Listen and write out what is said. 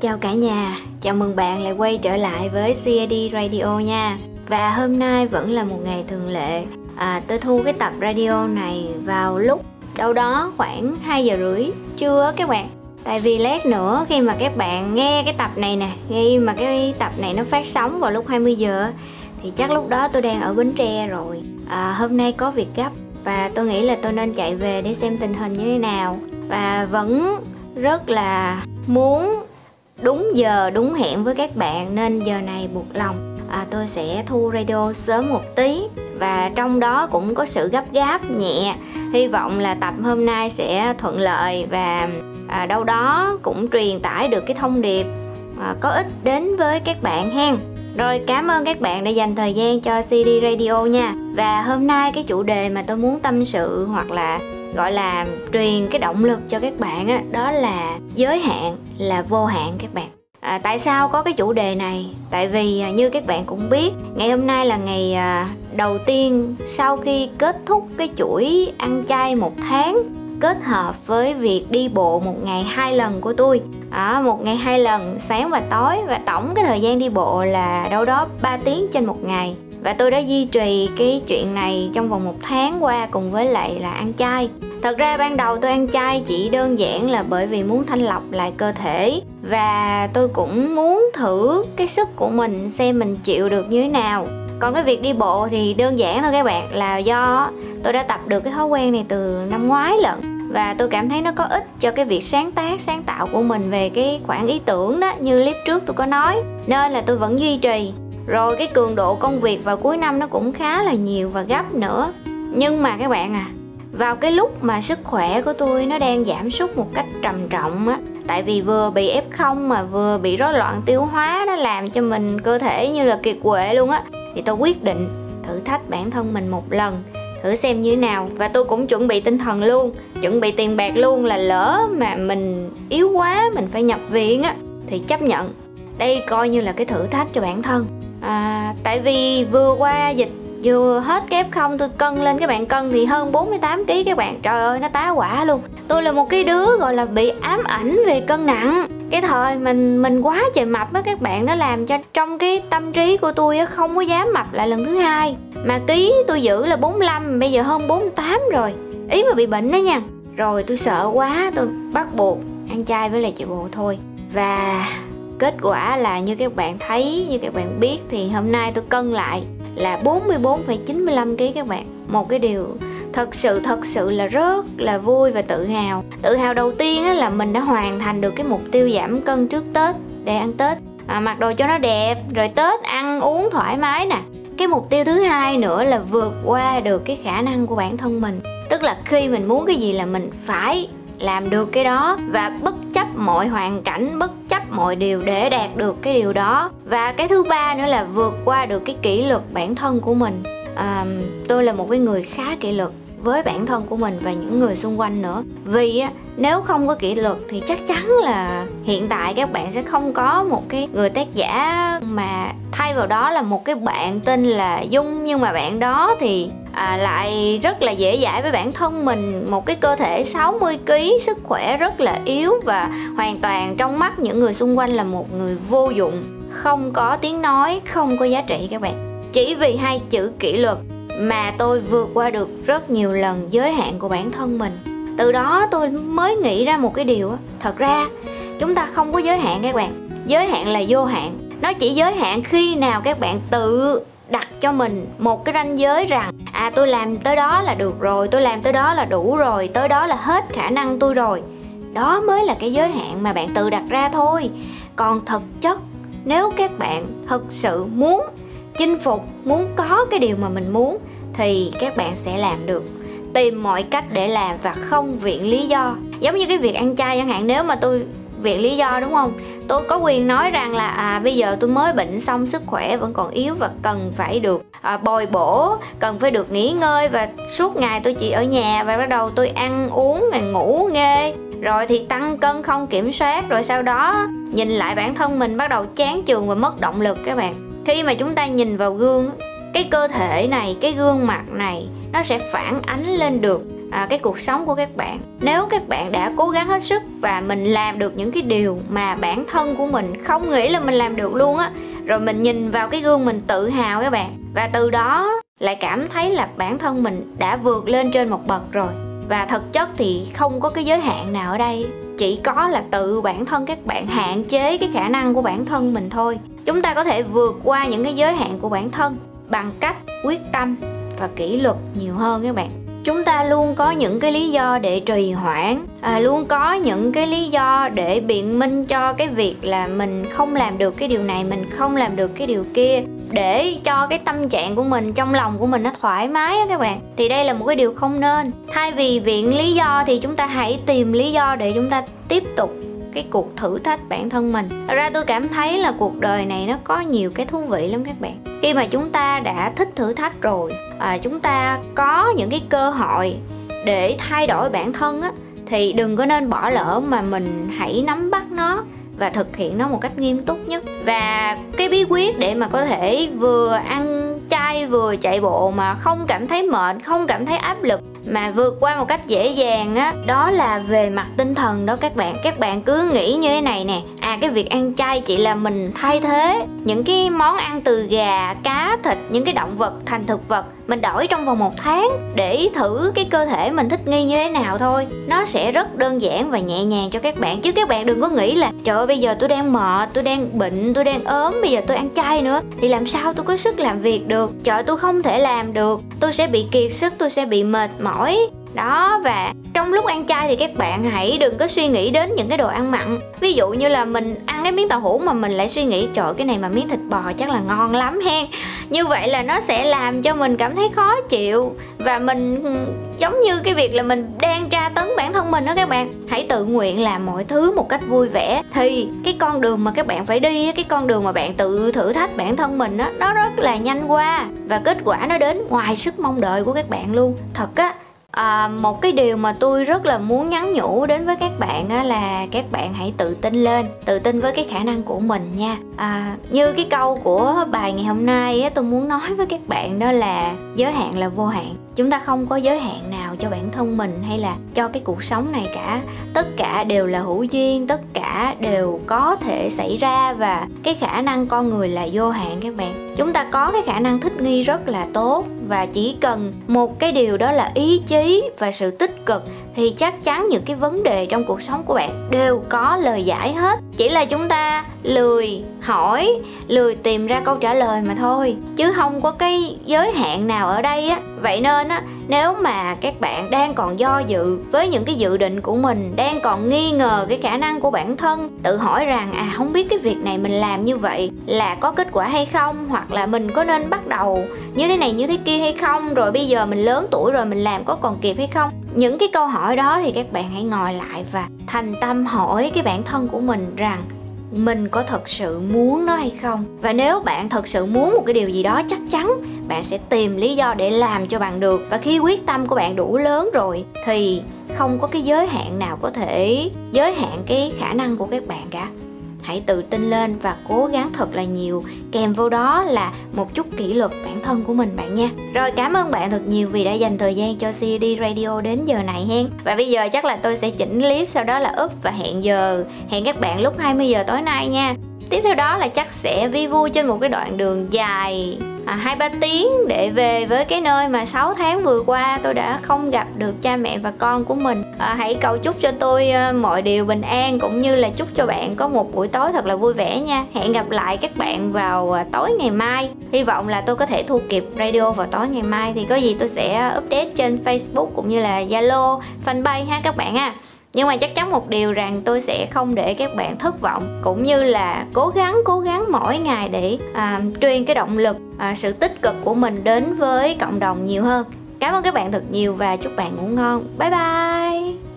Chào cả nhà, chào mừng bạn lại quay trở lại với CID Radio nha. Và hôm nay vẫn là một ngày thường lệ. À, Tôi thu cái tập radio này vào lúc đâu đó khoảng 2 giờ rưỡi. Trưa các bạn. Tại vì lát nữa khi mà các bạn nghe cái tập này nè Khi mà cái tập này nó phát sóng vào lúc 20 giờ Thì chắc lúc đó tôi đang ở Bến Tre rồi. À, Hôm nay có việc gấp Và tôi nghĩ là tôi nên chạy về để xem tình hình như thế nào. Và vẫn rất là muốn đúng giờ đúng hẹn với các bạn nên giờ này buộc lòng. À, tôi sẽ thu radio sớm một tí và trong đó cũng có sự gấp gáp nhẹ. Hy vọng là tập hôm nay sẽ thuận lợi và à, đâu đó cũng truyền tải được cái thông điệp à, có ích đến với các bạn hen. Rồi cảm ơn các bạn đã dành thời gian cho CD Radio nha. Và hôm nay cái chủ đề mà tôi muốn tâm sự hoặc là gọi là truyền cái động lực cho các bạn á đó là giới hạn là vô hạn các bạn. À, tại sao có cái chủ đề này? Tại vì à, như các bạn cũng biết, ngày hôm nay là ngày à, đầu tiên sau khi kết thúc cái chuỗi ăn chay một tháng kết hợp với việc đi bộ một ngày hai lần của tôi. À, một ngày hai lần sáng và tối và tổng cái thời gian đi bộ là đâu đó 3 tiếng trên một ngày. Và tôi đã duy trì cái chuyện này trong vòng một tháng qua cùng với lại là ăn chay thật ra ban đầu tôi ăn chay chỉ đơn giản là bởi vì muốn thanh lọc lại cơ thể. Và tôi cũng muốn thử cái sức của mình xem mình chịu được như thế nào. Còn cái việc đi bộ thì đơn giản thôi các bạn, là do tôi đã tập được cái thói quen này từ năm ngoái lận. Và tôi cảm thấy nó có ích cho cái việc sáng tác, sáng tạo của mình về cái khoảng ý tưởng đó, như clip trước tôi có nói. Nên là tôi vẫn duy trì. Rồi cái cường độ công việc vào cuối năm nó cũng khá là nhiều và gấp nữa. Nhưng mà các bạn à vào cái lúc mà sức khỏe của tôi nó đang giảm sút một cách trầm trọng á tại vì vừa bị f không mà vừa bị rối loạn tiêu hóa nó làm cho mình cơ thể như là kiệt quệ luôn á thì tôi quyết định thử thách bản thân mình một lần thử xem như thế nào. Và tôi cũng chuẩn bị tinh thần luôn chuẩn bị tiền bạc luôn là lỡ mà mình yếu quá mình phải nhập viện á thì chấp nhận. Đây coi như là cái thử thách cho bản thân. À, tại vì vừa qua dịch vừa hết cái không, tôi cân lên các bạn cân thì hơn 48 kg các bạn. Trời ơi, nó tá quả luôn. Tôi là một cái đứa, gọi là, bị ám ảnh về cân nặng. Cái thời mình mình quá trời mập á, các bạn, nó làm cho trong cái tâm trí của tôi á, không có dám mập lại lần thứ hai. Mà ký tôi giữ là 45 bây giờ hơn 48 rồi. Ý mà bị bệnh đó nha. Rồi tôi sợ quá, tôi bắt buộc ăn chay với lại chạy bộ thôi. Và kết quả là như các bạn thấy, như các bạn biết thì hôm nay tôi cân lại là 44,95 kg các bạn. Một cái điều thật sự thật sự là rất là vui và tự hào. Tự hào đầu tiên á, là mình đã hoàn thành được cái mục tiêu giảm cân trước tết để ăn tết. À, mặc đồ cho nó đẹp rồi tết ăn uống thoải mái nè. Cái mục tiêu thứ hai nữa là vượt qua được cái khả năng của bản thân mình. Tức là khi mình muốn cái gì là mình phải làm được cái đó và bất chấp mọi hoàn cảnh bất mọi điều để đạt được cái điều đó. Và cái thứ ba nữa là vượt qua được cái kỷ luật bản thân của mình. À, tôi là một cái người khá kỷ luật với bản thân của mình và những người xung quanh nữa. Vì nếu không có kỷ luật thì chắc chắn là hiện tại các bạn sẽ không có một cái người tác giả mà thay vào đó là một cái bạn tên là dung. Nhưng mà bạn đó thì à, lại rất là dễ dãi với bản thân mình. Một cái cơ thể 60 kg sức khỏe rất là yếu và hoàn toàn trong mắt những người xung quanh là một người vô dụng. Không có tiếng nói không có giá trị các bạn. Chỉ vì hai chữ kỷ luật mà tôi vượt qua được rất nhiều lần giới hạn của bản thân mình. Từ đó tôi mới nghĩ ra một cái điều thật ra chúng ta không có giới hạn các bạn. Giới hạn là vô hạn. Nó chỉ giới hạn khi nào các bạn tự đặt cho mình một cái ranh giới rằng à tôi làm tới đó là được rồi, tôi làm tới đó là đủ rồi, tới đó là hết khả năng tôi rồi. Đó mới là cái giới hạn mà bạn tự đặt ra thôi. Còn thực chất, nếu các bạn thực sự muốn chinh phục, muốn có cái điều mà mình muốn, thì các bạn sẽ làm được. Tìm mọi cách để làm và không viện lý do. Giống như cái việc ăn chay chẳng hạn, nếu mà tôi viện lý do, đúng không? Tôi có quyền nói rằng là à bây giờ tôi mới bệnh xong sức khỏe vẫn còn yếu và cần phải được à, bồi bổ cần phải được nghỉ ngơi và suốt ngày tôi chỉ ở nhà và bắt đầu tôi ăn uống ngày ngủ nghê rồi thì tăng cân không kiểm soát rồi sau đó nhìn lại bản thân mình bắt đầu chán chường và mất động lực các bạn. Khi mà chúng ta nhìn vào gương cái cơ thể này cái gương mặt này nó sẽ phản ánh lên được à, cái cuộc sống của các bạn. Nếu các bạn đã cố gắng hết sức và mình làm được những cái điều mà bản thân của mình không nghĩ là mình làm được luôn á rồi mình nhìn vào cái gương mình tự hào các bạn. Và từ đó lại cảm thấy là bản thân mình đã vượt lên trên một bậc rồi. Và thực chất thì không có cái giới hạn nào ở đây. Chỉ có là tự bản thân các bạn hạn chế cái khả năng của bản thân mình thôi. Chúng ta có thể vượt qua những cái giới hạn của bản thân bằng cách quyết tâm và kỷ luật nhiều hơn các bạn chúng ta luôn có những cái lý do để trì hoãn à, luôn có những cái lý do để biện minh cho cái việc là mình không làm được cái điều này mình không làm được cái điều kia để cho cái tâm trạng của mình trong lòng của mình nó thoải mái á các bạn. Thì đây là một cái điều không nên. Thay vì viện lý do thì chúng ta hãy tìm lý do để chúng ta tiếp tục cái cuộc thử thách bản thân mình. Thật ra tôi cảm thấy là cuộc đời này nó có nhiều cái thú vị lắm các bạn. Khi mà chúng ta đã thích thử thách rồi à, chúng ta có những cái cơ hội để thay đổi bản thân á thì đừng có nên bỏ lỡ mà mình hãy nắm bắt nó và thực hiện nó một cách nghiêm túc nhất. Và cái bí quyết để mà có thể vừa ăn chay vừa chạy bộ mà không cảm thấy mệt không cảm thấy áp lực mà vượt qua một cách dễ dàng á, đó là về mặt tinh thần đó các bạn. Các bạn cứ nghĩ như thế này nè. À cái việc ăn chay chỉ là mình thay thế những cái món ăn từ gà, cá, thịt, những cái động vật thành thực vật mình đổi trong vòng một tháng để thử cái cơ thể mình thích nghi như thế nào thôi. Nó sẽ rất đơn giản và nhẹ nhàng cho các bạn. Chứ các bạn đừng có nghĩ là, trời ơi, bây giờ tôi đang mệt, tôi đang bệnh, tôi đang ốm, bây giờ tôi ăn chay nữa. Thì làm sao tôi có sức làm việc được? Trời, tôi không thể làm được. Tôi sẽ bị kiệt sức, tôi sẽ bị mệt mỏi. Đó, và trong lúc ăn chay thì các bạn hãy đừng có suy nghĩ đến những cái đồ ăn mặn. Ví dụ như là mình ăn cái miếng tàu hũ mà mình lại suy nghĩ, trời, cái này mà miếng thịt bò chắc là ngon lắm hen như vậy là nó sẽ làm cho mình cảm thấy khó chịu và mình giống như cái việc là mình đang tra tấn bản thân mình đó các bạn. Hãy tự nguyện làm mọi thứ một cách vui vẻ. Thì cái con đường mà các bạn phải đi cái con đường mà bạn tự thử thách bản thân mình á, nó rất là nhanh qua và kết quả nó đến ngoài sức mong đợi của các bạn luôn. Thật á à, một cái điều mà tôi rất là muốn nhắn nhủ đến với các bạn á, là các bạn hãy tự tin lên tự tin với cái khả năng của mình nha. À, như cái câu của bài ngày hôm nay á, tôi muốn nói với các bạn đó là giới hạn là vô hạn chúng ta không có giới hạn nào cho bản thân mình hay là cho cái cuộc sống này cả. Tất cả đều là hữu duyên, tất cả đều có thể xảy ra và cái khả năng con người là vô hạn các bạn. Chúng ta có cái khả năng thích nghi rất là tốt và chỉ cần một cái điều đó là ý chí và sự tích cực thì chắc chắn những cái vấn đề trong cuộc sống của bạn đều có lời giải hết. Chỉ là chúng ta lười hỏi, lười tìm ra câu trả lời mà thôi, chứ không có cái giới hạn nào ở đây á. Vậy nên á, nếu mà các bạn đang còn do dự với những cái dự định của mình, đang còn nghi ngờ cái khả năng của bản thân, tự hỏi rằng à không biết cái việc này mình làm như vậy là có kết quả hay không? Hoặc là mình có nên bắt đầu như thế này, như thế kia hay không? Rồi bây giờ mình lớn tuổi rồi mình làm có còn kịp hay không? Những cái câu hỏi đó thì các bạn hãy ngồi lại và thành tâm hỏi cái bản thân của mình rằng mình có thật sự muốn nó hay không? Và nếu bạn thật sự muốn một cái điều gì đó, chắc chắn bạn sẽ tìm lý do để làm cho bạn được. Và khi quyết tâm của bạn đủ lớn rồi thì không có cái giới hạn nào có thể giới hạn cái khả năng của các bạn cả hãy tự tin lên và cố gắng thật là nhiều. Kèm vô đó là một chút kỷ luật bản thân của mình bạn nha. Rồi, cảm ơn bạn thật nhiều vì đã dành thời gian cho CD Radio đến giờ này hen. Và bây giờ chắc là tôi sẽ chỉnh clip sau đó là up và hẹn giờ. Hẹn các bạn lúc 20 giờ tối nay nha. Tiếp theo đó là chắc sẽ vi vu trên một cái đoạn đường dài. À, hai ba tiếng để về với cái nơi mà 6 tháng vừa qua tôi đã không gặp được cha mẹ và con của mình. À, hãy cầu chúc cho tôi uh, mọi điều bình an cũng như là chúc cho bạn có một buổi tối thật là vui vẻ nha. Hẹn gặp lại các bạn vào uh, tối ngày mai. Hy vọng là tôi có thể thu kịp radio vào tối ngày mai. Thì có gì tôi sẽ ờ, update trên facebook cũng như là zalo fanpage ha các bạn ha nhưng mà chắc chắn một điều rằng tôi sẽ không để các bạn thất vọng cũng như là cố gắng cố gắng mỗi ngày để à, truyền cái động lực à, sự tích cực của mình đến với cộng đồng nhiều hơn. Cảm ơn các bạn thật nhiều và chúc bạn ngủ ngon. Bye bye!